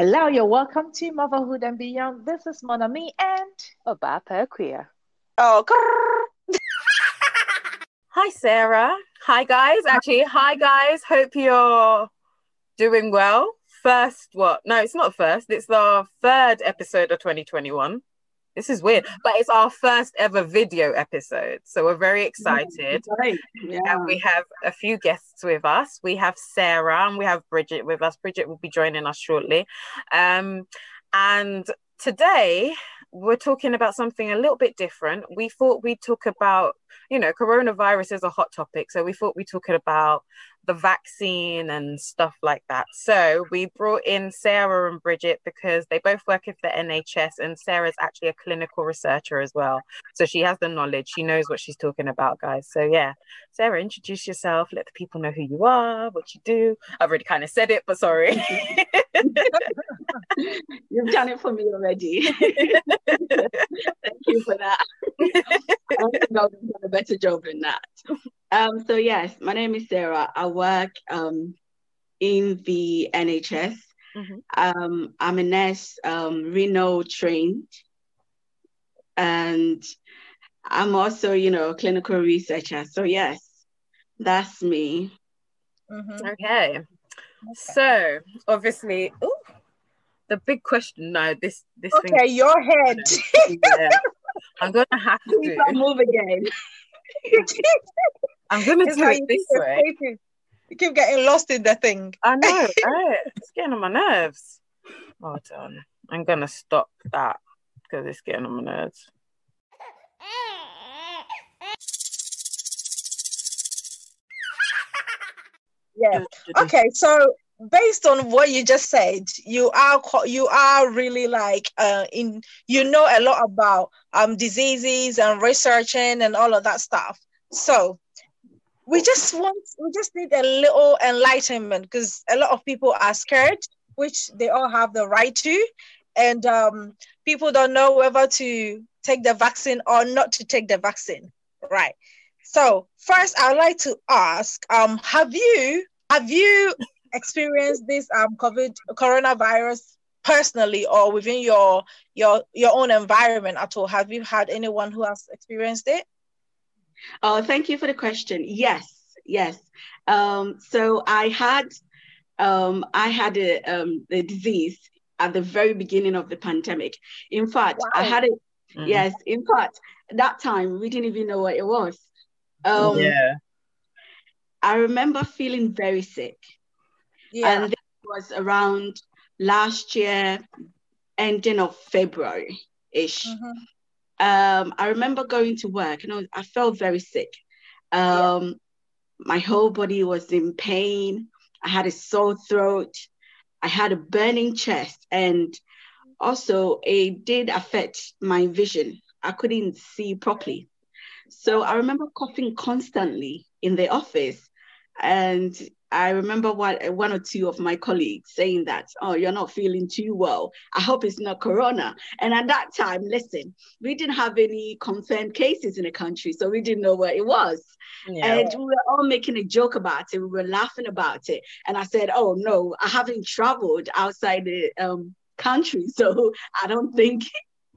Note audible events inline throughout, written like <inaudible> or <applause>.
Hello, you're welcome to Motherhood and Beyond. This is Monami and Obapa Queer. Oh, <laughs> hi Sarah. Hi guys. Actually, hi guys. Hope you're doing well. First, what? No, it's not first. It's the third episode of 2021. This is weird, but it's our first ever video episode. So we're very excited. Right. Yeah. And we have a few guests with us. We have Sarah and we have Bridget with us. Bridget will be joining us shortly. Um, and today we're talking about something a little bit different. We thought we'd talk about, you know, coronavirus is a hot topic. So we thought we'd talk about the vaccine and stuff like that. So we brought in Sarah and Bridget because they both work with the NHS, and Sarah's actually a clinical researcher as well. So she has the knowledge, she knows what she's talking about, guys. So yeah, Sarah, introduce yourself, let the people know who you are, what you do. I've already kind of said it, but sorry. <laughs> <laughs> You've done it for me already. <laughs> Thank you for that. I think I've done a better job than that. Um, so yes, my name is Sarah. I work um, in the NHS. Mm-hmm. Um, I'm a nurse, um, renal trained, and I'm also, you know, a clinical researcher. So yes, that's me. Mm-hmm. Okay. Okay. So obviously, ooh, the big question. No, this this okay, thing. your head. <laughs> yeah. I'm gonna have to <laughs> Please move again. I'm gonna it's do it this way. You keep getting lost in the thing. I know, <laughs> right? It's getting on my nerves. Hold on. I'm gonna stop that because it's getting on my nerves. Mm. Yeah. Okay, so based on what you just said, you are you are really like uh, in you know a lot about um diseases and researching and all of that stuff. So we just want we just need a little enlightenment because a lot of people are scared which they all have the right to and um, people don't know whether to take the vaccine or not to take the vaccine right so first i'd like to ask um, have you have you experienced this um, covid coronavirus personally or within your your your own environment at all have you had anyone who has experienced it Oh, thank you for the question. Yes, yes. Um, so I had um, I had a, um, the disease at the very beginning of the pandemic. In fact, wow. I had it. Mm-hmm. Yes, in fact, that time we didn't even know what it was. Um, yeah. I remember feeling very sick. Yeah. And it was around last year, ending of February ish. Mm-hmm um, I remember going to work and I, was, I felt very sick. Um, yeah. My whole body was in pain. I had a sore throat. I had a burning chest. And also, it did affect my vision. I couldn't see properly. So I remember coughing constantly in the office. And I remember one, one or two of my colleagues saying that, oh, you're not feeling too well. I hope it's not corona. And at that time, listen, we didn't have any confirmed cases in the country, so we didn't know what it was. Yeah. And we were all making a joke about it. We were laughing about it. And I said, oh, no, I haven't traveled outside the um, country, <laughs> so I don't think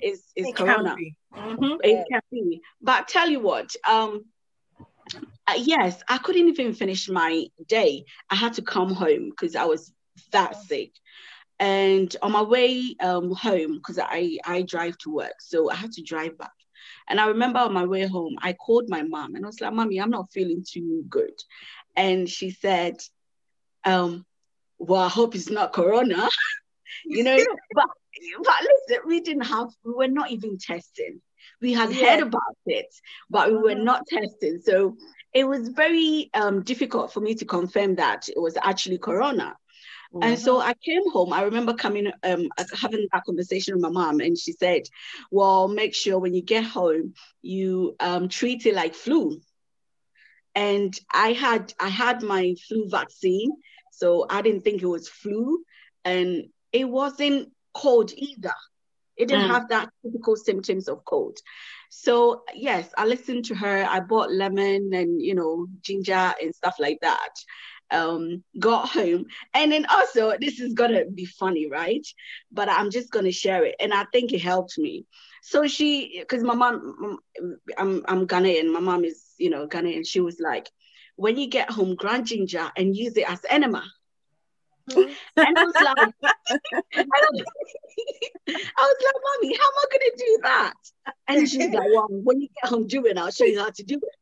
it's, it's it corona. Mm-hmm. It can be. But tell you what, um, uh, yes, I couldn't even finish my day. I had to come home because I was that sick. And on my way um, home, because I, I drive to work, so I had to drive back. And I remember on my way home, I called my mom and I was like, Mommy, I'm not feeling too good. And she said, um, Well, I hope it's not Corona. <laughs> you know, but, but listen, we didn't have, we were not even testing. We had yeah. heard about it, but we were mm-hmm. not testing. So it was very um, difficult for me to confirm that it was actually corona. Mm-hmm. And so I came home. I remember coming, um, having that conversation with my mom, and she said, "Well, make sure when you get home, you um, treat it like flu." And I had I had my flu vaccine, so I didn't think it was flu, and it wasn't cold either. It didn't mm. have that typical symptoms of cold. So yes, I listened to her. I bought lemon and you know ginger and stuff like that. um, got home. And then also, this is gonna be funny, right? But I'm just gonna share it, and I think it helped me. So she, because my mom, I'm I'm Ghanaian. My mom is, you know, Ghanaian. She was like, when you get home, grind ginger and use it as enema. <laughs> And I was like, I was like, mommy, how am I gonna do that? And she's like, well, when you get home, do it. I'll show you how to do it.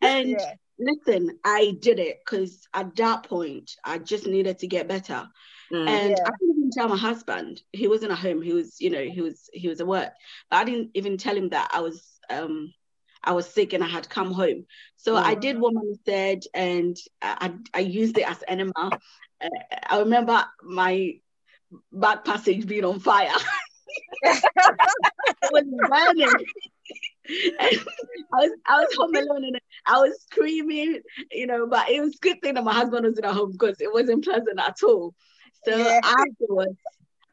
And yeah. listen, I did it because at that point, I just needed to get better. Mm, and yeah. I didn't even tell my husband. He wasn't at home. He was, you know, he was he was at work. But I didn't even tell him that I was um I was sick and I had come home. So mm. I did what mom said and I, I used it as enema. I remember my back passage being on fire. <laughs> it was burning. I was I was home alone and I was screaming, you know, but it was good thing that my husband was in at home because it wasn't pleasant at all. So yeah. afterwards,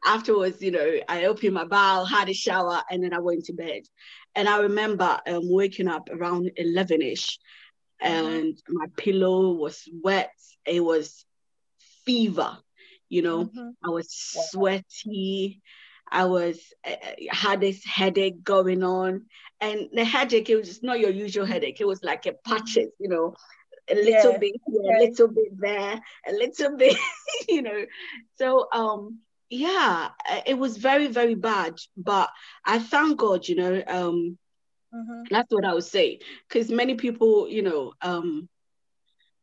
afterwards, you know, I opened my bowel, had a shower, and then I went to bed. And I remember um, waking up around 11 ish, mm-hmm. and my pillow was wet. It was fever, you know, mm-hmm. I was sweaty. I was uh, had this headache going on, and the headache it was just not your usual headache. It was like a patches, you know, a little yeah. bit here, a little bit there, a little bit, <laughs> you know. So um, yeah, it was very very bad, but I thank God, you know. Um, mm-hmm. that's what I would say, because many people, you know, um,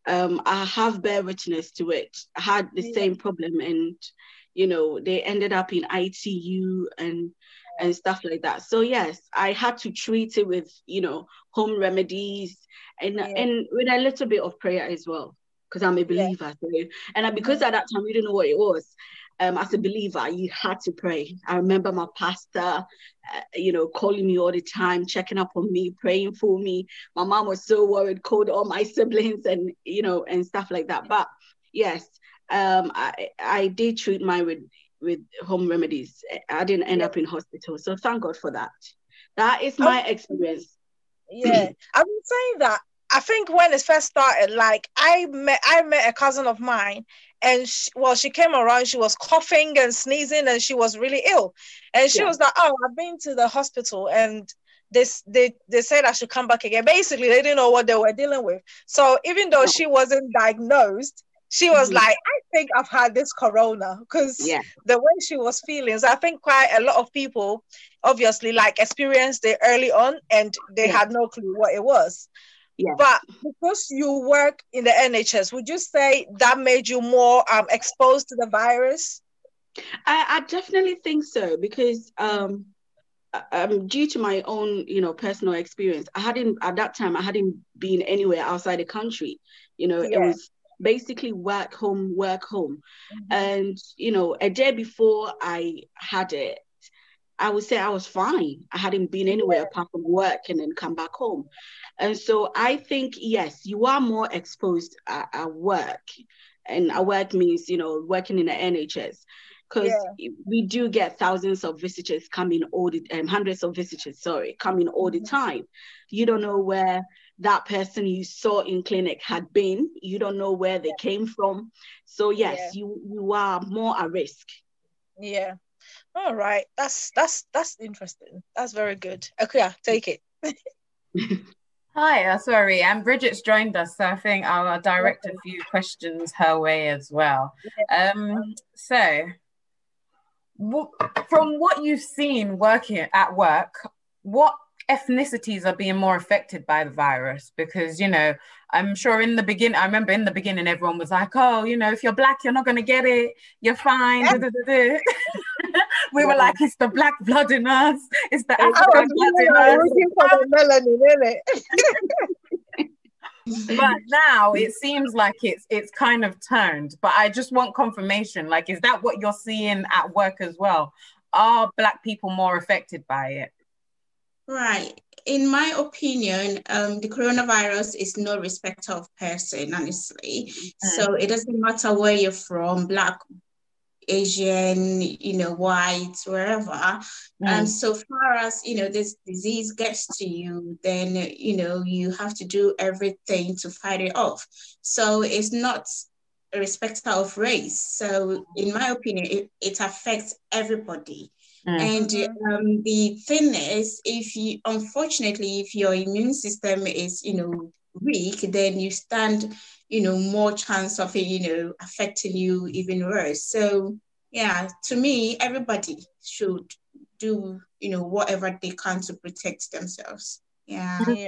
um, I have bear witness to it. I had the yeah. same problem, and you know, they ended up in ITU and and stuff like that. So yes, I had to treat it with you know home remedies and yeah. and with a little bit of prayer as well because I'm a believer. Yeah. So, and because at that time we didn't know what it was. Um, as a believer, you had to pray. I remember my pastor, uh, you know, calling me all the time, checking up on me, praying for me. My mom was so worried, called all my <laughs> siblings, and you know, and stuff like that. But yes, um, I, I did treat mine with with home remedies. I didn't end yeah. up in hospital, so thank God for that. That is my oh, experience. Yeah, been saying that. I think when it first started, like I met I met a cousin of mine, and she, well, she came around. She was coughing and sneezing, and she was really ill. And she yeah. was like, "Oh, I've been to the hospital, and this they they said I should come back again." Basically, they didn't know what they were dealing with. So even though she wasn't diagnosed, she was mm-hmm. like, I think I've had this corona because yeah. the way she was feeling. So I think quite a lot of people obviously like experienced it early on and they yeah. had no clue what it was. Yeah. But because you work in the NHS, would you say that made you more um, exposed to the virus? I, I definitely think so because um, um, due to my own, you know, personal experience, I hadn't at that time I hadn't been anywhere outside the country. You know, yeah. it was basically work home work home mm-hmm. and you know a day before i had it i would say i was fine i hadn't been anywhere apart from work and then come back home and so i think yes you are more exposed at, at work and at work means you know working in the nhs because yeah. we do get thousands of visitors coming all the um, hundreds of visitors sorry coming all the mm-hmm. time you don't know where that person you saw in clinic had been. You don't know where they came from. So yes, yeah. you you are more at risk. Yeah. All right. That's that's that's interesting. That's very good. Okay, yeah, take it. <laughs> Hi, uh, sorry, and Bridget's joined us, so I think I'll direct a few questions her way as well. Um, so, w- from what you've seen working at work, what ethnicities are being more affected by the virus because you know i'm sure in the beginning i remember in the beginning everyone was like oh you know if you're black you're not going to get it you're fine yeah. <laughs> <laughs> we were like it's the black blood in us. It's the african blood in us. <laughs> but now it seems like it's it's kind of turned but i just want confirmation. Like is that what you're seeing at work as well? Are black people more affected by it? Right. In my opinion, um, the coronavirus is no respecter of person, honestly. Mm. So it doesn't matter where you're from, black, Asian, you know, white, wherever. Mm. And so far as you know, this disease gets to you, then you know you have to do everything to fight it off. So it's not irrespective of race. So, in my opinion, it, it affects everybody. Mm. And um, the thing is, if you, unfortunately, if your immune system is, you know, weak, then you stand, you know, more chance of it, you know, affecting you even worse. So, yeah, to me, everybody should do, you know, whatever they can to protect themselves. Yeah. yeah.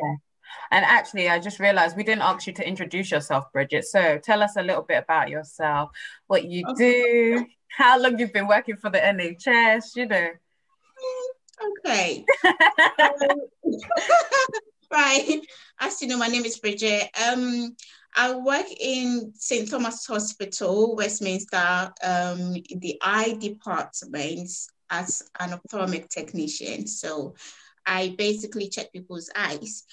And actually, I just realized we didn't ask you to introduce yourself, Bridget. So tell us a little bit about yourself, what you okay. do, how long you've been working for the NHS, you know. Okay. <laughs> <laughs> <laughs> right. <laughs> As you know, my name is Bridget. Um, I work in St. Thomas Hospital, Westminster, um, in the eye department as an ophthalmic technician. So I basically check people's eyes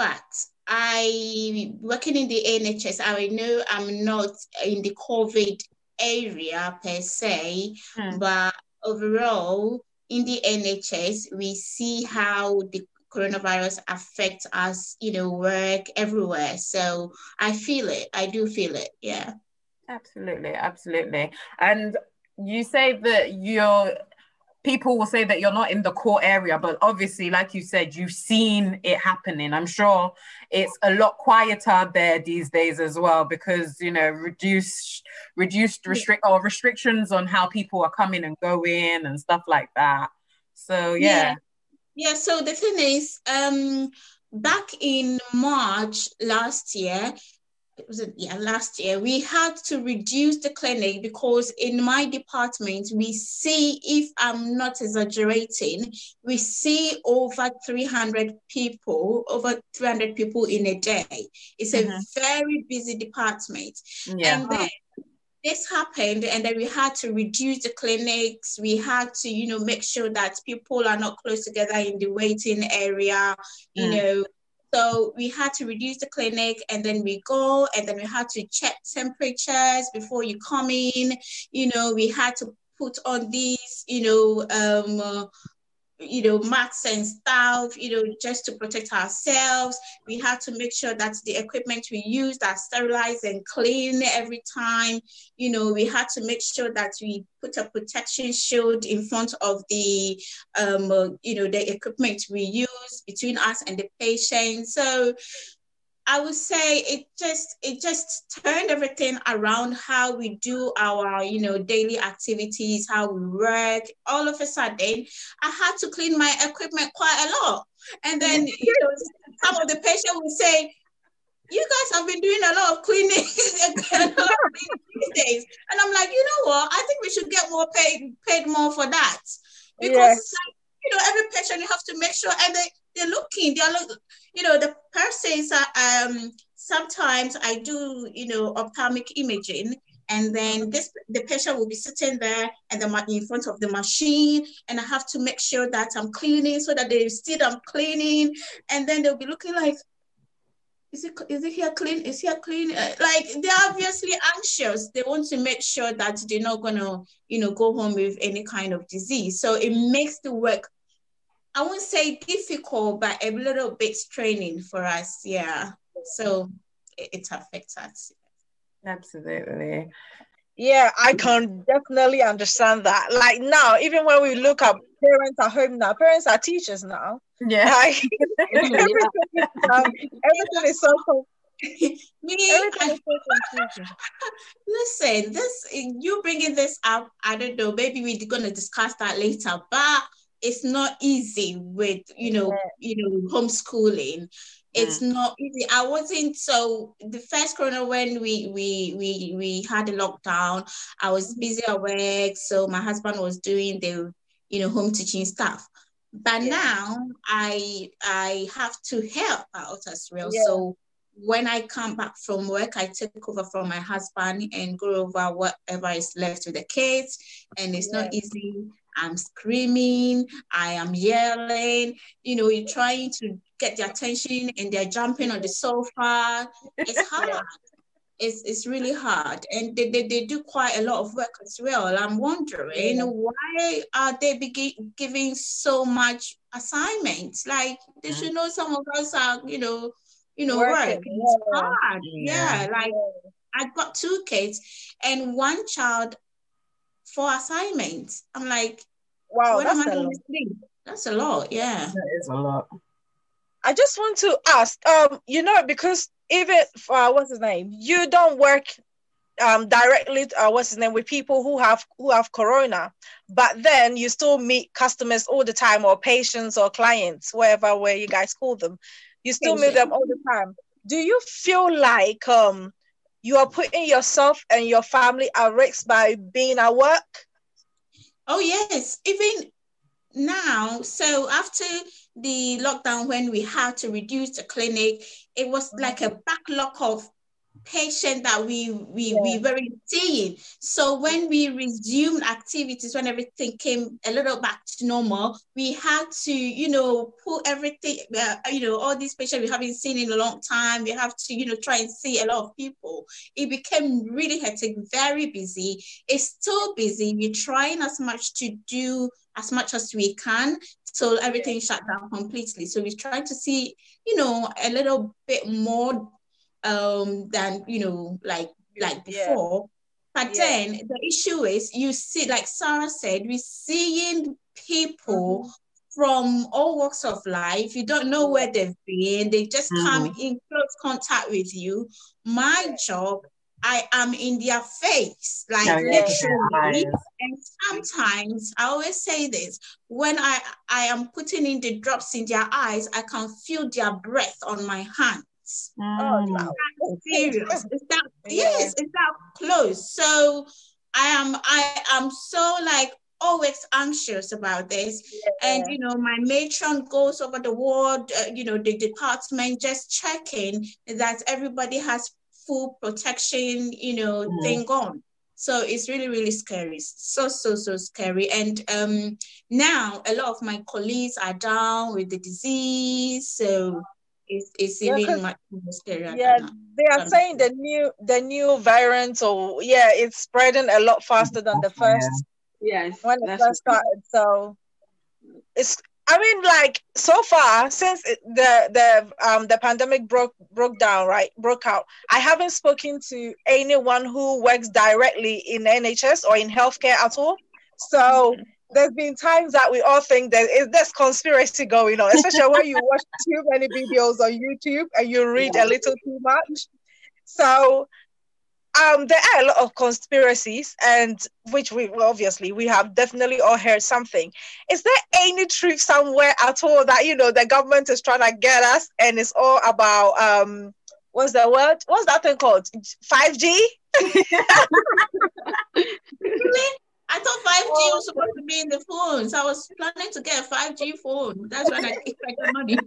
but I working in the NHS, I know I'm not in the COVID area per se, hmm. but overall in the NHS, we see how the coronavirus affects us, you know, work everywhere. So I feel it. I do feel it. Yeah. Absolutely, absolutely. And you say that you're people will say that you're not in the core area, but obviously, like you said, you've seen it happening. I'm sure it's a lot quieter there these days as well because you know reduced reduced restrict or restrictions on how people are coming and going and stuff like that. So yeah. Yeah. Yeah so the thing is, um, back in March last year, it was it yeah last year we had to reduce the clinic because in my department we see if i'm not exaggerating we see over 300 people over 300 people in a day it's a mm-hmm. very busy department yeah. and then this happened and then we had to reduce the clinics we had to you know make sure that people are not close together in the waiting area you mm. know so we had to reduce the clinic and then we go and then we had to check temperatures before you come in. You know, we had to put on these, you know, um, you know, masks and stuff, you know, just to protect ourselves. We had to make sure that the equipment we used are sterilized and clean every time. You know, we had to make sure that we put a protection shield in front of the, um, uh, you know, the equipment we use between us and the patient. So I would say it just it just turned everything around how we do our you know daily activities, how we work. All of a sudden, I had to clean my equipment quite a lot, and then <laughs> you know some of the patients would say, "You guys have been doing <laughs> a lot of cleaning these days," and I'm like, you know what? I think we should get more paid paid more for that because. Yes. Like, you know, every patient you have to make sure, and they they're looking, they're look, you know, the persons are, um, sometimes I do, you know, ophthalmic imaging, and then this the patient will be sitting there and the in front of the machine, and I have to make sure that I'm cleaning so that they see I'm cleaning, and then they'll be looking like, is it is it here clean? Is here clean? Uh, like they're obviously anxious. They want to make sure that they're not gonna, you know, go home with any kind of disease. So it makes the work I won't say difficult, but a little bit straining for us. Yeah. So it, it affects us. Absolutely. Yeah, I can definitely understand that. Like now, even when we look at parents at home now, parents are teachers now. Yeah. <laughs> Like, <laughs> everything, um, everything is so <laughs> Me, listen, this you bringing this up. I don't know. Maybe we're gonna discuss that later. But it's not easy with you know yeah. you know homeschooling it's mm. not easy i wasn't so the first corona when we we we we had a lockdown i was mm-hmm. busy at work so my husband was doing the you know home teaching stuff but yeah. now i i have to help out as well yeah. so when I come back from work, I take over from my husband and go over whatever is left with the kids. And it's yeah. not easy. I'm screaming, I am yelling, you know, you're trying to get their attention and they're jumping on the sofa. It's <laughs> hard. It's, it's really hard. And they, they, they do quite a lot of work as well. I'm wondering yeah. why are they begin, giving so much assignments? Like they should mm. know some of us are, you know, you know, work. It's hard. Yeah, yeah like I got two kids and one child for assignments. I'm like, wow, what am I going to sleep? That's a lot. Yeah, that is a lot. I just want to ask, um, you know, because even uh, what's his name, you don't work um, directly uh, what's his name with people who have who have corona but then you still meet customers all the time or patients or clients wherever where you guys call them you still meet them all the time do you feel like um you are putting yourself and your family at risk by being at work? Oh yes. Even now so after the lockdown when we had to reduce the clinic it was like a backlog of patient that we we yeah. we were seeing. So when we resumed activities, when everything came a little back to normal, we had to, you know, pull everything, uh, you know, all these patients we haven't seen in a long time. We have to, you know, try and see a lot of people. It became really hectic, very busy. It's still busy. We're trying as much to do as much as we can so everything shut down completely. So we're trying to see, you know, a little bit more um than you know like like before. Yeah. But yeah. then the issue is you see, like Sarah said, we're seeing people mm-hmm. from all walks of life. You don't know where they've been. They just mm-hmm. come in close contact with you. My job I am in their face, like literally. And sometimes I always say this when I, I am putting in the drops in their eyes, I can feel their breath on my hand. Oh, wow. serious. It's that yes, it's that close. So I am I am so like always anxious about this. Yeah. And you know, my matron goes over the ward, uh, you know, the department just checking that everybody has full protection, you know, mm. thing on. So it's really, really scary. So, so, so scary. And um, now a lot of my colleagues are down with the disease. So it's, it's yeah, much more scary. Yeah, they are saying the new the new variant or yeah, it's spreading a lot faster than the first. Yes, when it first started. So it's I mean, like so far since the the um the pandemic broke broke down, right, broke out. I haven't spoken to anyone who works directly in NHS or in healthcare at all. So there's been times that we all think that is there's conspiracy going on, especially when you watch <laughs> too many videos on YouTube and you read yeah. a little too much. So um, there are a lot of conspiracies, and which we well, obviously we have definitely all heard something. Is there any truth somewhere at all that you know the government is trying to get us, and it's all about um, what's the word? What's that thing called? Five G. <laughs> <laughs> I thought 5G was supposed to be in the phones. I was planning to get a 5G phone. That's when I get the money.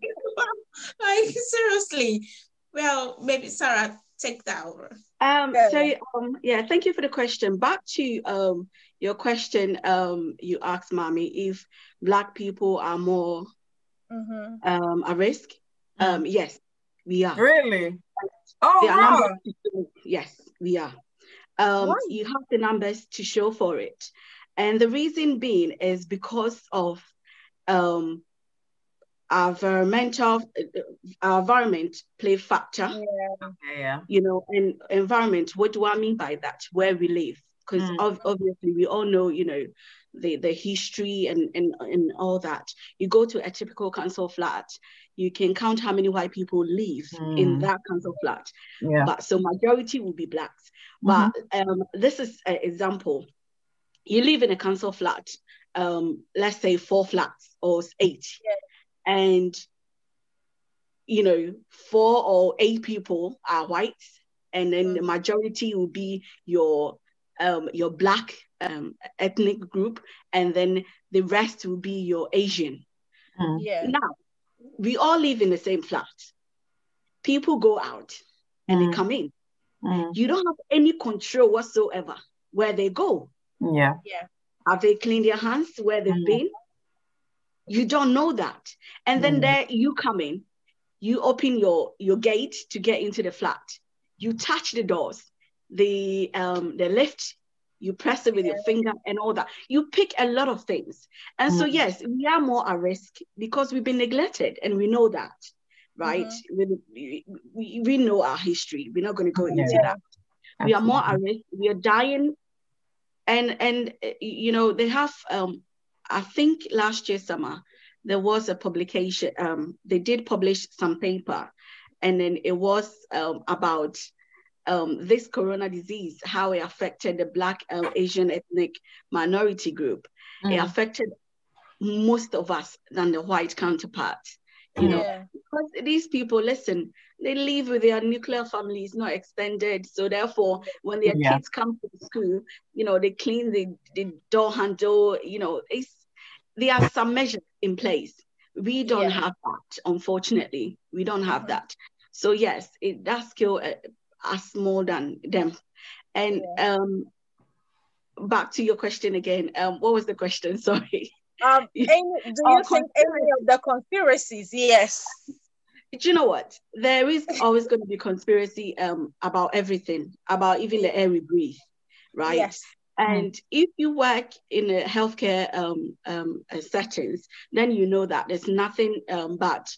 <laughs> like seriously. Well, maybe Sarah, take that over. Um, so um, yeah, thank you for the question. Back to um your question um you asked mommy if black people are more mm-hmm. um at risk. Um yes, we are. Really? Oh wow. yes, we are. Um, you have the numbers to show for it. And the reason being is because of um, our environmental, our environment play factor. Yeah. yeah. You know, and environment, what do I mean by that? Where we live. Because mm. obviously we all know, you know, the, the history and, and, and all that. You go to a typical council flat, you can count how many white people live mm. in that council flat. Yeah. But so majority will be blacks. Mm-hmm. But um, this is an example. You live in a council flat, um, let's say four flats or eight, yeah. and you know four or eight people are white, and then mm-hmm. the majority will be your um, your black um, ethnic group, and then the rest will be your Asian. Mm. Yeah. Now, we all live in the same flat. People go out and mm. they come in. Mm. You don't have any control whatsoever where they go. Yeah. Yeah. Have they cleaned their hands where they've mm. been? You don't know that. And then mm. there you come in, you open your your gate to get into the flat. You touch the doors, the um the lift, you press it with yeah. your finger and all that. You pick a lot of things. And so mm. yes, we are more at risk because we've been neglected and we know that right? Mm-hmm. We, we, we know our history. We're not going to go into that. Absolutely. We are more at risk. We are dying. And and you know, they have um I think last year summer there was a publication, um, they did publish some paper, and then it was um, about um, this corona disease, how it affected the Black uh, Asian ethnic minority group. Mm. It affected most of us than the white counterpart. You know, yeah. because these people, listen, they live with their nuclear families, not extended. So therefore, when their yeah. kids come to school, you know, they clean the, the door handle, you know, it's there are some measures in place. We don't yeah. have that, unfortunately. We don't have that. So yes, it does kill uh, us more than them. And yeah. um, back to your question again. Um, what was the question? <laughs> Sorry. Um, <laughs> do you think any of the conspiracies? Yes. Do you know what? There is always going to be conspiracy um about everything, about even the air we breathe, right? Yes. And if you work in a healthcare um, um, settings, then you know that there's nothing um, but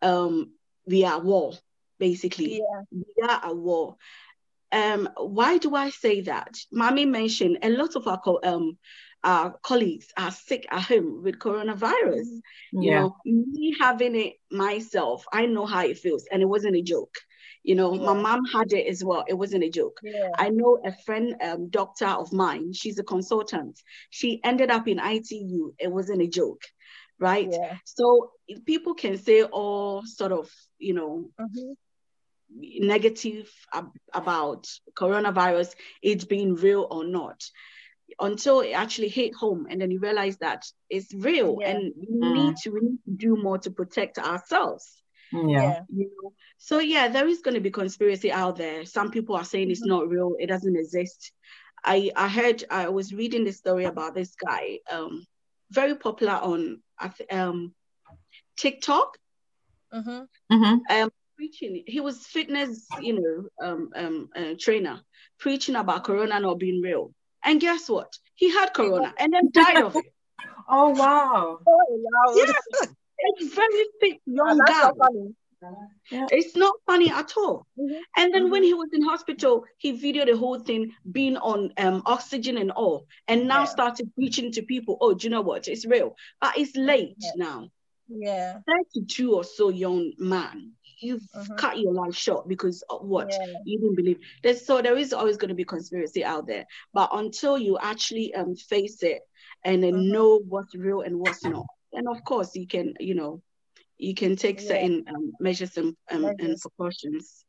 um, we are war, basically. Yeah. We are at war. Um, why do I say that? Mami mentioned a lot of our, co- um, our colleagues are sick at home with coronavirus. Mm-hmm. You know, me having it myself, I know how it feels, and it wasn't a joke. You know, yeah. my mom had it as well. It wasn't a joke. Yeah. I know a friend, um, doctor of mine, she's a consultant. She ended up in ITU. It wasn't a joke, right? Yeah. So people can say all sort of, you know, mm-hmm. Negative ab- about coronavirus, it's being real or not until it actually hit home and then you realize that it's real yeah. and we mm. need to we need to do more to protect ourselves yeah. You know? So yeah, there is going to be conspiracy out there. Some people are saying it's mm-hmm. not real, it doesn't exist. I I heard I was reading the story about this guy, um, very popular on um TikTok. Mm-hmm. Mm-hmm. Um, preaching. He was fitness, you know, um, um, uh, trainer, preaching about Corona not being real. And guess what? He had Corona and then died of it. <laughs> Oh wow! Oh, wow. Yeah a very fit young guy. Yeah. It's not funny at all. Mm-hmm. And then mm-hmm. when he was in hospital, he videoed the whole thing being on um, oxygen and all, and now yeah. started preaching to people. Oh, do you know what? It's real, but it's late yeah. now. Yeah, thirty-two or so young man, you've mm-hmm. cut your life short because of what you didn't believe. There's so there is always going to be conspiracy out there, but until you actually um face it and then mm-hmm. know what's real and what's not, and of course you can you know you can take yeah. certain um, measures and, um, and precautions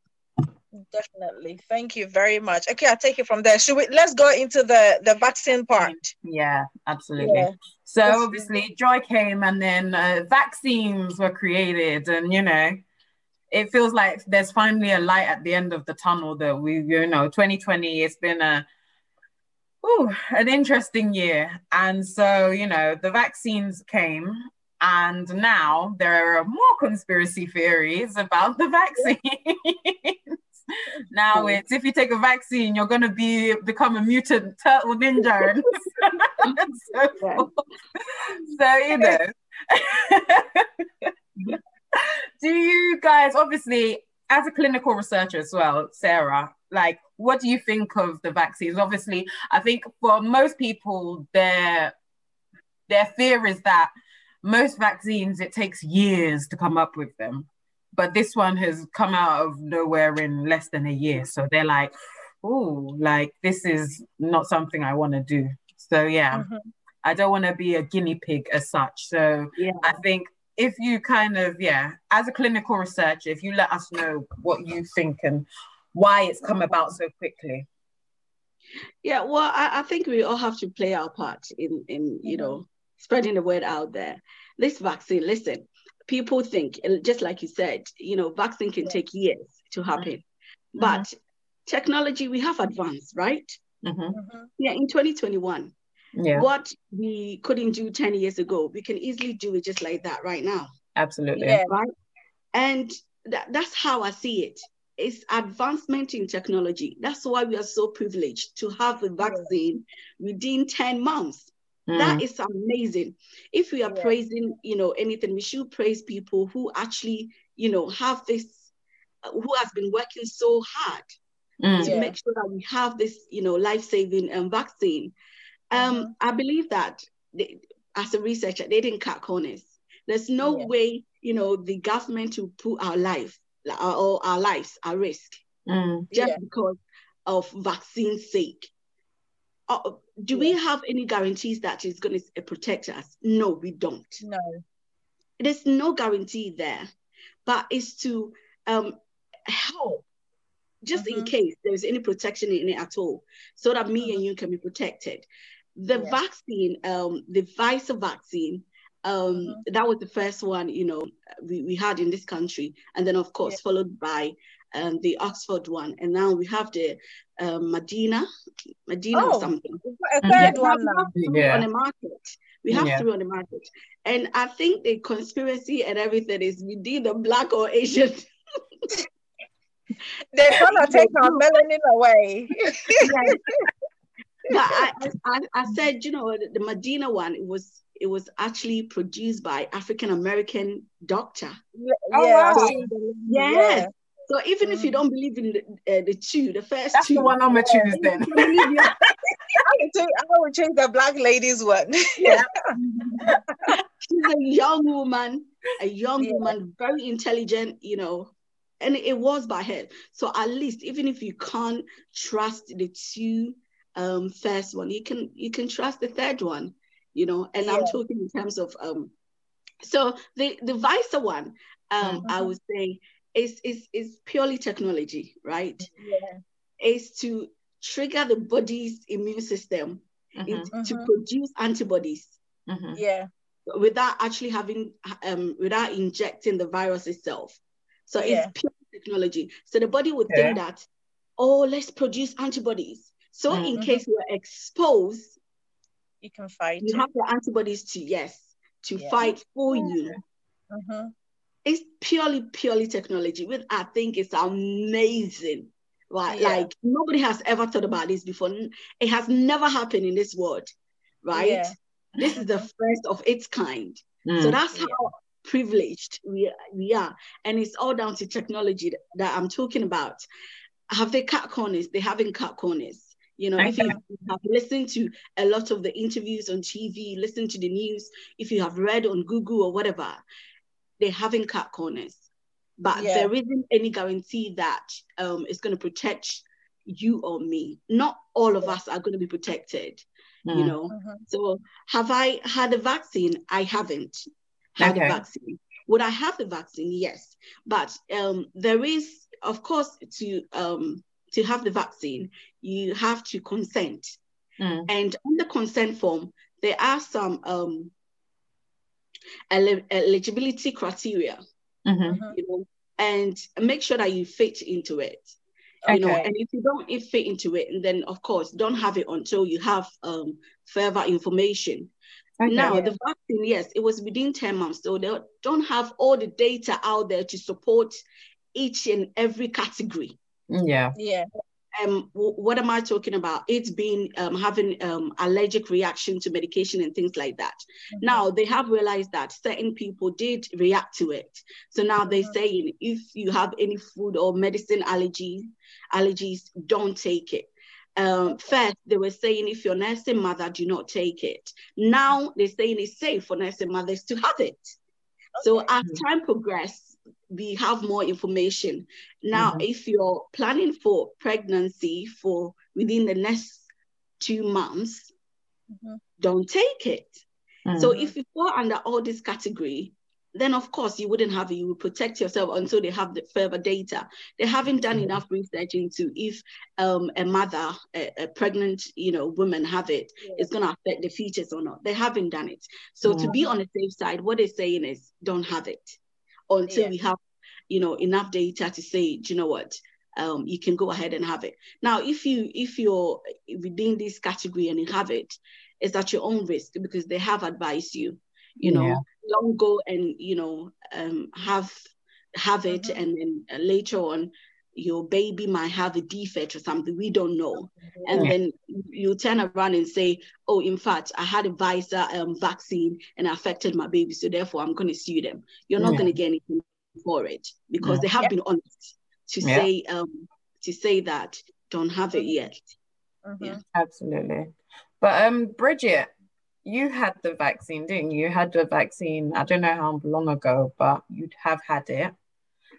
definitely thank you very much okay i'll take it from there should we let's go into the the vaccine part yeah absolutely yeah. so obviously joy came and then uh, vaccines were created and you know it feels like there's finally a light at the end of the tunnel that we you know 2020 it's been a Ooh, an interesting year. And so, you know, the vaccines came, and now there are more conspiracy theories about the vaccines. <laughs> now it's if you take a vaccine, you're gonna be become a mutant turtle ninja and <laughs> so, so you know. <laughs> Mm-hmm. <laughs> Do you guys obviously as a clinical researcher as well, Sarah, like what do you think of the vaccines? Obviously i think for most people their their fear is that most vaccines it takes years to come up with them. But this one has come out of nowhere in less than a year. So they're like oh like this is not something i want to do. So yeah. Mm-hmm. i don't want to be a guinea pig as such. So yeah. i think if you kind of yeah as a clinical researcher if you let us know what you think and why it's come about so quickly yeah well I, I think we all have to play our part in in you know spreading the word out there this vaccine listen people think just like you said you know vaccine can take years to happen mm-hmm. but technology we have advanced right mm-hmm. mm-hmm. yeah in 2021 yeah. what we couldn't do 10 years ago we can easily do it just like that right now absolutely yeah. right and that, that's how i see it it's advancement in technology. That's why we are so privileged to have a vaccine within 10 months. Mm. That is amazing. If we are yeah. praising, you know, anything, we should praise people who actually, you know, have this, uh, who has been working so hard mm. to yeah. make sure that we have this, you know, life-saving um, vaccine. Um, mm-hmm. I believe that they, as a researcher, they didn't cut corners. There's no yeah. way, you know, the government to put our life or our lives at risk mm. just yeah. because of vaccine sake. Uh, do yeah. we have any guarantees that it's going to protect us? No, we don't. No. There's no guarantee there, but it's to um, help just mm-hmm. in case there's any protection in it at all, so that me mm-hmm. and you can be protected. The yeah. vaccine, um, the Pfizer vaccine, um, mm-hmm. that was the first one, you know, we, we had in this country, and then of course yeah. followed by um, the Oxford one, and now we have the um, Moderna, Moderna oh, or something. A third yeah, one now. Yeah. on the market. We have yeah. three on the market, and I think the conspiracy and everything is within the black or Asian. They're gonna <laughs> take our melanin away. <laughs> but I, I, I said, you know, the Moderna one, it was it was actually produced by African American doctor. Yeah. Oh, wow. yes. Yeah. So even mm. if you mm. don't believe in the, uh, the two, the first That's two, the one I'm gonna choose then. <laughs> I would choose, I would choose the black ladies one. Yeah. <laughs> She's a young woman, a young yeah. woman, very intelligent, you know, and it was by her. So at least, even if you can't trust the two um, first one, you can you can trust the third one, you know. And yeah. I'm talking in terms of um, so the the Pfizer one, um, mm-hmm. I would say is is is purely technology, right? Yeah. Is to trigger the body's immune system mm-hmm. to mm-hmm. produce antibodies. Mm-hmm. Yeah. Without actually having um without injecting the virus itself. So yeah. it's pure technology. So the body would yeah. think that, oh, let's produce antibodies. So in mm-hmm. case you're exposed, you can fight. You have the antibodies to yes to yeah. fight for you. Mm-hmm it's purely purely technology which i think is amazing right yeah. like nobody has ever thought about this before it has never happened in this world right yeah. this is the first of its kind mm. so that's how privileged we, we are and it's all down to technology that, that i'm talking about have they cut corners they haven't cut corners you know, if you have listened to a lot of the interviews on TV, listened to the news, if you have read on Google or whatever, they haven't cut corners. But yeah. there isn't any guarantee that um, it's going to protect you or me. Not all of us are going to be protected, mm. you know. Mm-hmm. So, have I had a vaccine? I haven't had okay. a vaccine. Would I have the vaccine? Yes. But um, there is, of course, to um, to have the vaccine, you have to consent. Mm. And on the consent form, there are some um, eligibility criteria, mm-hmm. you know, and make sure that you fit into it. Okay. You know, and if you don't fit into it, then of course don't have it until you have um, further information. Okay. Now the vaccine, yes, it was within 10 months, so they don't have all the data out there to support each and every category. Yeah. Yeah um, what am I talking about? It's been um, having um, allergic reaction to medication and things like that. Mm-hmm. Now they have realized that certain people did react to it. So now they're mm-hmm. saying if you have any food or medicine allergies, allergies, don't take it. Um, first, they were saying if you're nursing mother, do not take it. Now they're saying it's safe for nursing mothers to have it. Okay. So as time progresses, we have more information. Now, mm-hmm. if you're planning for pregnancy for within the next two months, mm-hmm. don't take it. Mm-hmm. So if you fall under all this category, then of course you wouldn't have it. You would protect yourself until they have the further data. They haven't done mm-hmm. enough research into if um, a mother, a, a, pregnant, you know, woman have it, yeah. it's going to affect the features or not. They haven't done it. So to be on the safe side, what they're saying is don't have it until yeah. we have, you know, enough data to say, do you know what, um, you can go ahead and have it. Now, if you if you're within this category and you have it, it's at your own risk because they have advised you, you know, don't go and you know um, have have it mm-hmm. and then later on your baby might have a defect or something we don't know and then you turn around and say oh in fact i had a Pfizer um, vaccine and affected my baby so therefore i'm going to sue them you're not yeah. going to get anything for it because yeah. they have been honest to say um, to say that don't have it yet. Mm-hmm. Yeah, absolutely. But um, Bridget, you had the vaccine, didn't you? You had the vaccine. I don't know how long ago, but you'd have had it,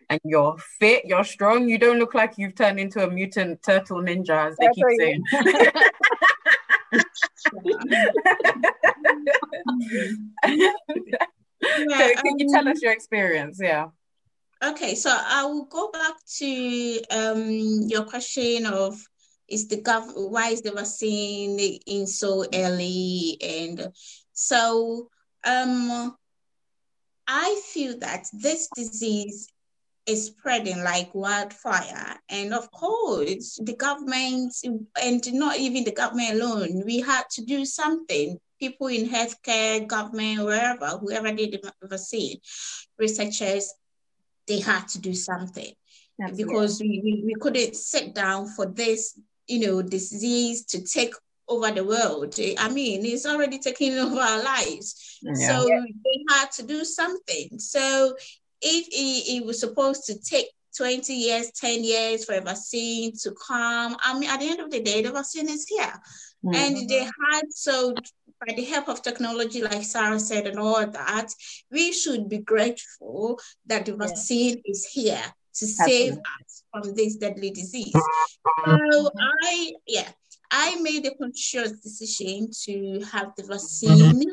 and you're fit. You're strong. You don't look like you've turned into a mutant turtle ninja, as they That's keep saying. <laughs> <laughs> so can you tell us your experience? Yeah. Okay, so I will go back to um, your question of is the gov why is the vaccine in so early and so um, I feel that this disease is spreading like wildfire. And of course, the government, and not even the government alone, we had to do something. People in healthcare, government, wherever, whoever did the vaccine, researchers, they had to do something. Absolutely. Because we, we, we couldn't sit down for this, you know, disease to take over the world. I mean, it's already taking over our lives. Yeah. So yeah. they had to do something. So if it, it was supposed to take 20 years, 10 years for a vaccine to come, I mean, at the end of the day, the vaccine is here. Mm-hmm. And they had so by the help of technology, like Sarah said, and all that, we should be grateful that the vaccine yeah. is here to save us from this deadly disease. So I, yeah, I made a conscious decision to have the vaccine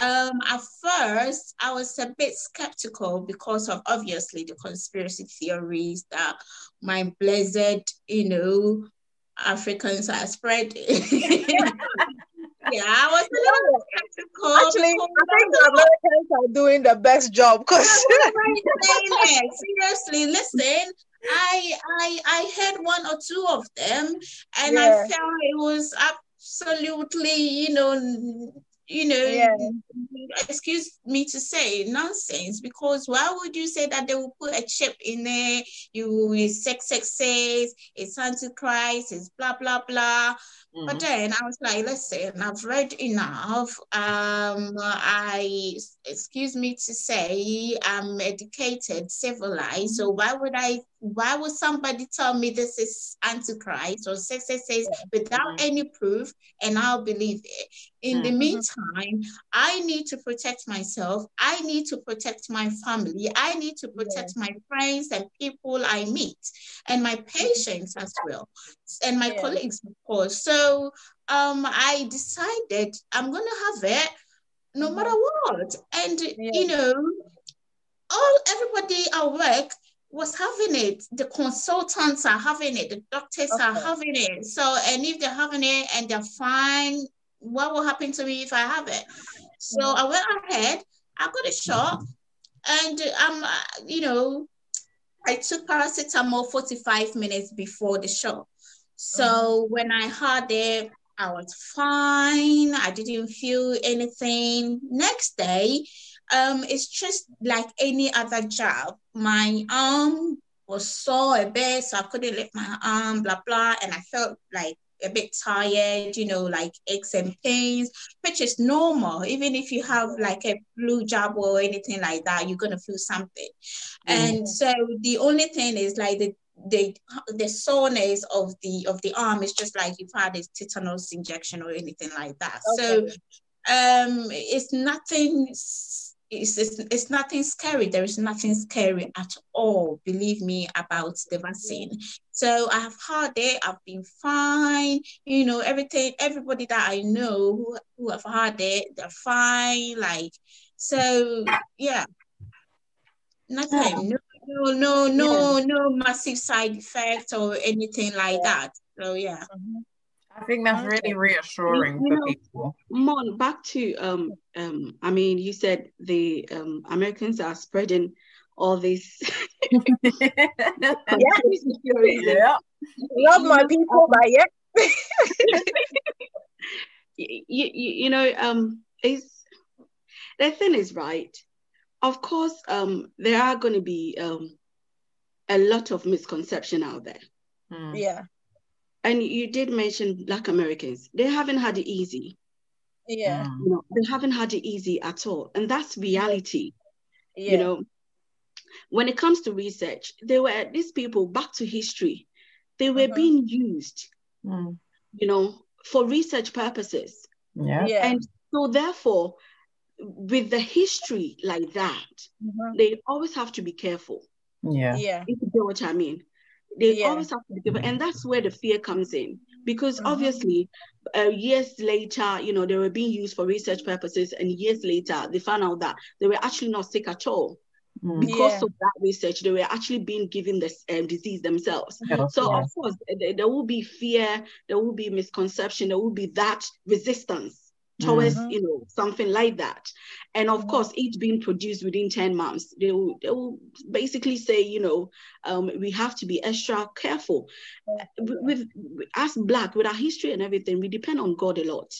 um, at first, I was a bit skeptical because of obviously the conspiracy theories that my blessed, you know, Africans are spreading. <laughs> yeah, I was a little skeptical. Actually, I think the Americans are doing the best job because <laughs> seriously, listen. I I I heard one or two of them, and yeah. I felt it was absolutely, you know, you know, yeah. excuse me to say nonsense because why would you say that they will put a chip in there? You will sex sex says it's antichrist, it's blah blah blah. Mm-hmm. But then I was like, listen, I've read enough. Um, I excuse me to say I'm educated, civilized. So why would I why would somebody tell me this is antichrist or sex sex, says without mm-hmm. any proof and I'll believe it? In mm-hmm. the meantime, I need to protect myself. I need to protect my family. I need to protect yeah. my friends and people I meet and my patients as well and my yeah. colleagues, of course. So um, I decided I'm going to have it no mm-hmm. matter what. And, yeah. you know, all everybody at work was having it. The consultants are having it. The doctors okay. are having it. So, and if they're having it and they're fine, what will happen to me if I have it? So mm-hmm. I went ahead. I got a shot, and um, you know, I took paracetamol 45 minutes before the shot. So mm-hmm. when I had it, I was fine. I didn't feel anything. Next day, um, it's just like any other job. My arm was sore a bit, so I couldn't lift my arm, blah blah, and I felt like a bit tired, you know, like aches and pains, which is normal. Even if you have like a flu jab or anything like that, you're gonna feel something. Mm-hmm. And so the only thing is like the the the soreness of the of the arm is just like you've had a tetanus injection or anything like that. Okay. So um it's nothing it's, it's, it's nothing scary. There is nothing scary at all, believe me, about the vaccine. So I have had it, I've been fine, you know, everything, everybody that I know who, who have had it, they're fine. Like, so yeah, nothing, no, no, no, no, no massive side effects or anything like that. So yeah. Mm-hmm. I think that's really reassuring you, you for people. Mon, back to um um I mean you said the um Americans are spreading all this <laughs> <laughs> yeah. yeah. Love my people by yeah. <laughs> you, you, you know um is the thing is right of course um there are going to be um a lot of misconception out there mm. yeah and you did mention black americans they haven't had it easy yeah you know they haven't had it easy at all and that's reality yeah. you know when it comes to research they were these people back to history they were mm-hmm. being used, mm. you know, for research purposes. Yeah. yeah. And so therefore, with the history like that, mm-hmm. they always have to be careful. Yeah. Yeah. If you know what I mean. They yeah. always have to be careful. And that's where the fear comes in. Because mm-hmm. obviously, uh, years later, you know, they were being used for research purposes, and years later, they found out that they were actually not sick at all. Mm. Because yeah. of that research, they were actually being given this um, disease themselves. Yeah. So, yeah. of course, there, there will be fear, there will be misconception, there will be that resistance towards mm-hmm. you know something like that and of mm-hmm. course each being produced within 10 months they will, they will basically say you know um, we have to be extra careful with, with us black with our history and everything we depend on god a lot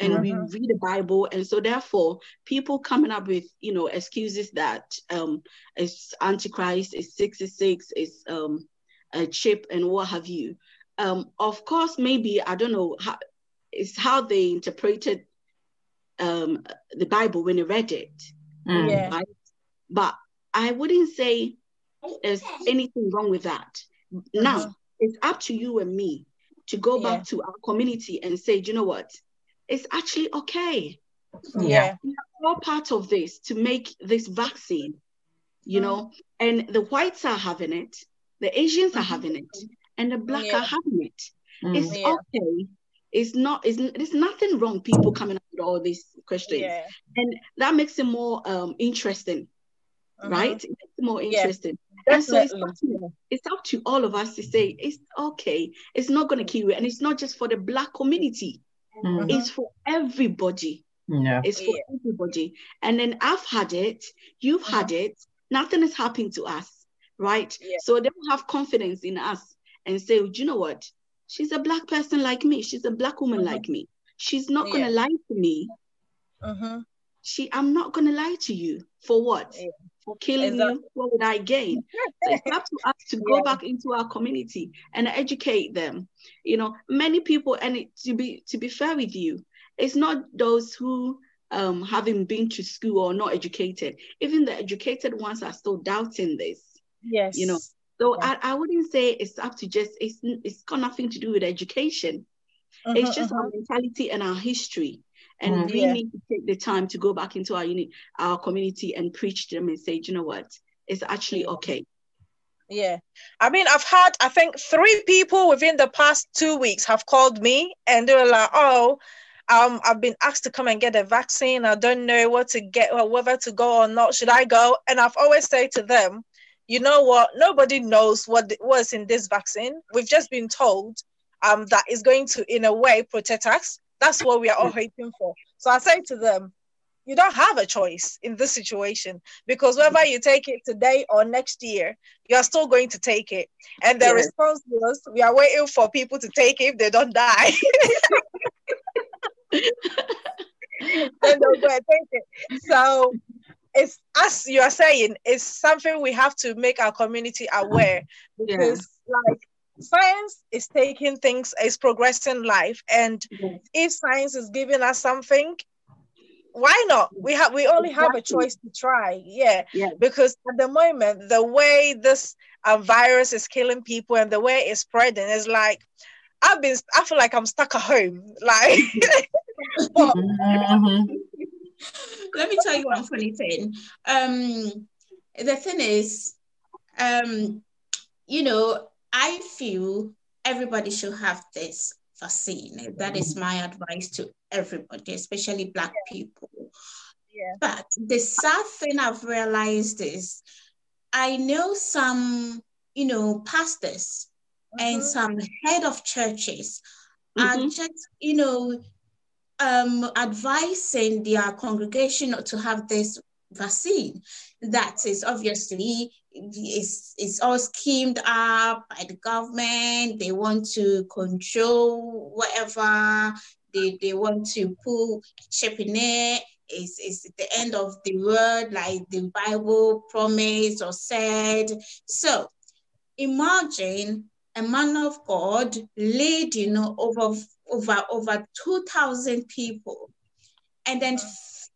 and mm-hmm. we read the bible and so therefore people coming up with you know excuses that um it's antichrist it's 66 it's um a chip and what have you um of course maybe i don't know how it's how they interpreted um, the Bible when I read it. Mm. Yeah. Right? But I wouldn't say there's anything wrong with that. Mm-hmm. Now, it's up to you and me to go yeah. back to our community and say, you know what? It's actually okay. Yeah. We are all part of this to make this vaccine, you mm. know, and the whites are having it, the Asians mm-hmm. are having it, and the black yeah. are having it. Mm. It's yeah. okay it's not it's, there's nothing wrong people coming up with all these questions. Yeah. and that makes it more um interesting uh-huh. right? It more interesting. Yeah, and so it's up, to, it's up to all of us to say it's okay. It's not going to kill you. And it's not just for the black community. Mm-hmm. it's for everybody. Yeah. It's for yeah. everybody. And then i've had it. You've uh-huh. had it. Nothing is happening to us right? Yeah. so they will have confidence in us and say do you know what She's a black person like me. She's a black woman mm-hmm. like me. She's not gonna lie to me. Mm-hmm. She, I'm not gonna lie to you for what? Yeah. For killing exactly. you? What would I gain? so it's up to us to go <laughs> yeah. back into our community and educate them. You know, many people, and it, to be to be fair with you, it's not those who um, having been to school or not educated. Even the educated ones are still doubting this. Yes. You know, so yeah. I, I wouldn't say it's up to just it's it's got nothing to do with education. Uh-huh, it's just uh-huh. our mentality and our history. And mm, we yeah. need to take the time to go back into our uni- our community and preach to them and say, you know what, it's actually okay. Yeah. I mean, I've had, I think, three people within the past two weeks have called me and they were like, oh, um, I've been asked to come and get a vaccine. I don't know what to get or whether to go or not. Should I go? And I've always said to them, you know what? Nobody knows what was in this vaccine. We've just been told um, that is going to, in a way, protect us. That's what we are all hoping for. So I say to them, you don't have a choice in this situation because whether you take it today or next year, you're still going to take it. And the response was, we are waiting for people to take it if they don't die. then they'll go and take it. So it's as you are saying, it's something we have to make our community aware because yeah. like science is taking things, is progressing life. And yes. if science is giving us something, why not? We have we only have a choice to try. Yeah. yeah. Because at the moment, the way this uh, virus is killing people and the way it's spreading is like I've been I feel like I'm stuck at home. Like <laughs> mm-hmm. Let me tell you one funny thing. Um, the thing is, um, you know, I feel everybody should have this vaccine. That is my advice to everybody, especially Black people. Yeah. But the sad thing I've realized is I know some, you know, pastors mm-hmm. and some head of churches mm-hmm. are just, you know, um, advising their congregation to have this vaccine. That is obviously it's, it's all schemed up by the government. They want to control whatever they, they want to put chip in it. It's, it's the end of the world, like the Bible promised or said. So imagine a man of God leading over over over 2000 people and then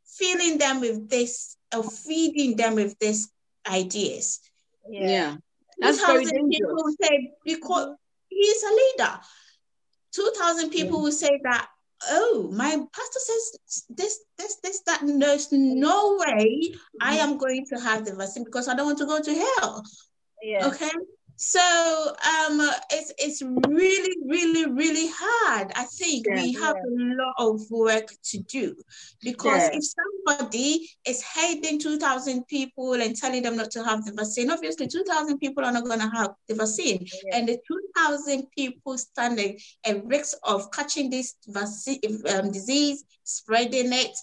filling them with this or feeding them with these ideas yeah, yeah. that's very dangerous. people say because he's a leader. 2,000 people yeah. will say that, oh, my pastor says this, this, this, that. There's no way I mm-hmm. am going to have the vaccine because I don't want to go to hell. Yeah. Okay. So um, it's it's really, really, really hard. I think yeah, we have yeah. a lot of work to do because yeah. if somebody is hating 2,000 people and telling them not to have the vaccine, obviously 2,000 people are not going to have the vaccine. And the 2,000 people standing at risk of catching this vaccine um, disease, spreading it,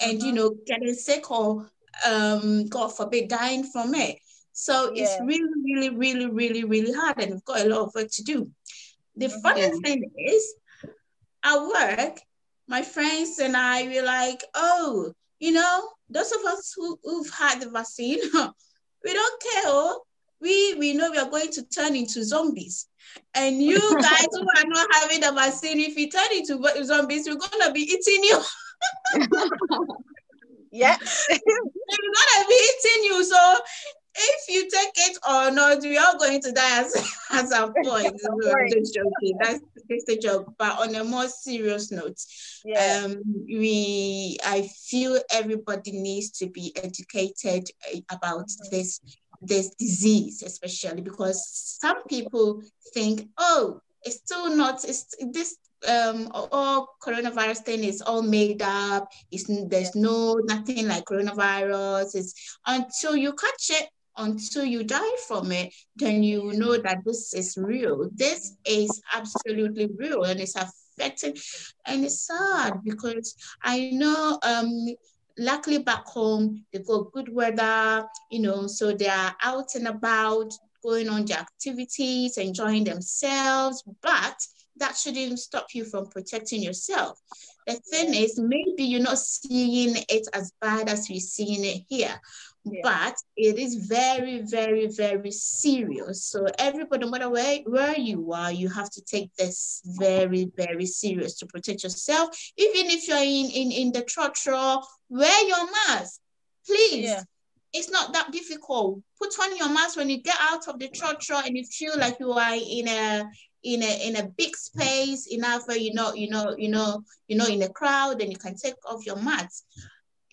and, mm-hmm. you know, getting sick or, um, God forbid, dying from it. So yeah. it's really, really, really, really, really hard, and we've got a lot of work to do. The mm-hmm. funny yeah. thing is, at work, my friends and I were like, oh, you know, those of us who, who've had the vaccine, <laughs> we don't care. Oh, we we know we are going to turn into zombies. And you <laughs> guys who are not having the vaccine, if you turn into zombies, we're gonna be eating you. yeah. <laughs> we're gonna be eating you. So if you take it or not, we are going to die as, <laughs> as a <laughs> point. I'm just joking. That's just a joke. But on a more serious note, yeah. um, we I feel everybody needs to be educated eh, about this this disease, especially because some people think, oh, it's still not. It's this um all coronavirus thing is all made up. It's there's no nothing like coronavirus. It's until you catch it until you die from it, then you know that this is real. This is absolutely real and it's affecting and it's sad because I know um luckily back home they got good weather, you know, so they are out and about going on their activities, enjoying themselves, but that shouldn't stop you from protecting yourself. The thing is, maybe you're not seeing it as bad as we're seeing it here, yeah. but it is very, very, very serious. So everybody, no matter where, where you are, you have to take this very, very serious to protect yourself. Even if you're in, in, in the church, wear your mask, please. Yeah. It's not that difficult. Put on your mask when you get out of the church and you feel like you are in a in a in a big space enough where you know you know you know you know in a crowd and you can take off your mask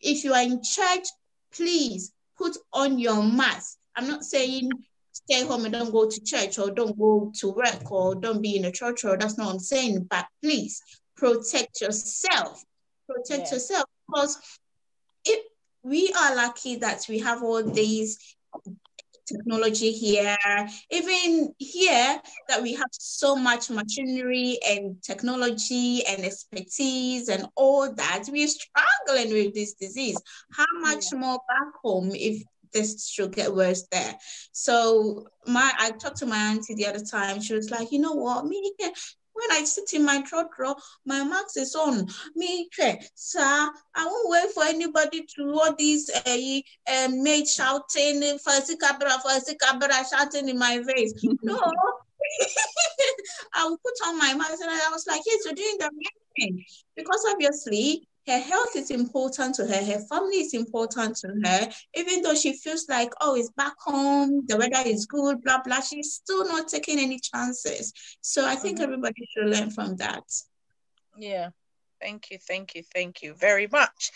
if you are in church please put on your mask i'm not saying stay home and don't go to church or don't go to work or don't be in a church or that's not what i'm saying but please protect yourself protect yeah. yourself because if we are lucky that we have all these technology here, even here that we have so much machinery and technology and expertise and all that, we're struggling with this disease. How much yeah. more back home if this should get worse there. So my I talked to my auntie the other time. She was like, you know what, me when I sit in my row, my mask is on. Me, sir, I won't wait for anybody to all these uh, uh, maid shouting, Farsi Cabra, Farsi Cabra, shouting in my face. <laughs> No. <laughs> I will put on my mask and I was like, yes, you're doing the right thing. Because obviously, her health is important to her, her family is important to her, even though she feels like, oh, it's back home, the weather is good, blah, blah, she's still not taking any chances. So I think mm-hmm. everybody should learn from that. Yeah. Thank you, thank you, thank you very much.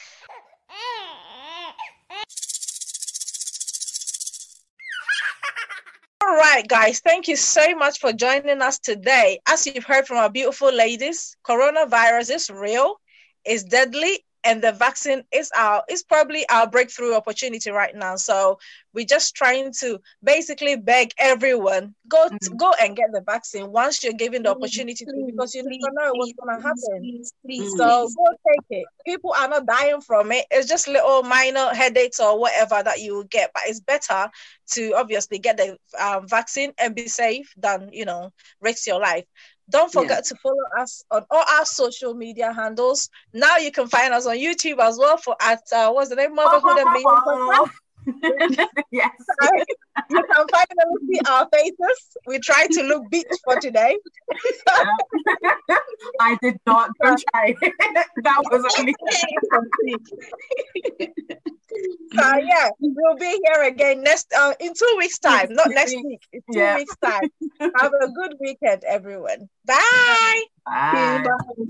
All right, guys, thank you so much for joining us today. As you've heard from our beautiful ladies, coronavirus is real is deadly and the vaccine is our is probably our breakthrough opportunity right now. So we're just trying to basically beg everyone go mm-hmm. go and get the vaccine once you're given the opportunity please, to because you please, never know what's going to happen. please, so go take it. People are not dying from it. It's just little minor headaches or whatever that you will get but it's better to obviously get the um, vaccine and be safe than you know risk your life don't forget yeah. to follow us on all our social media handles. Now you can find us on YouTube as well for at uh, what's the name? Motherhood and Being <laughs> yes. you can finally see our faces. We tried to look beach for today. <laughs> I did not try. <laughs> that was only so yeah, we'll be here again next uh, in two weeks' time, not next week. In two yeah. weeks' time. Have a good weekend, everyone. Bye. Bye. Bye.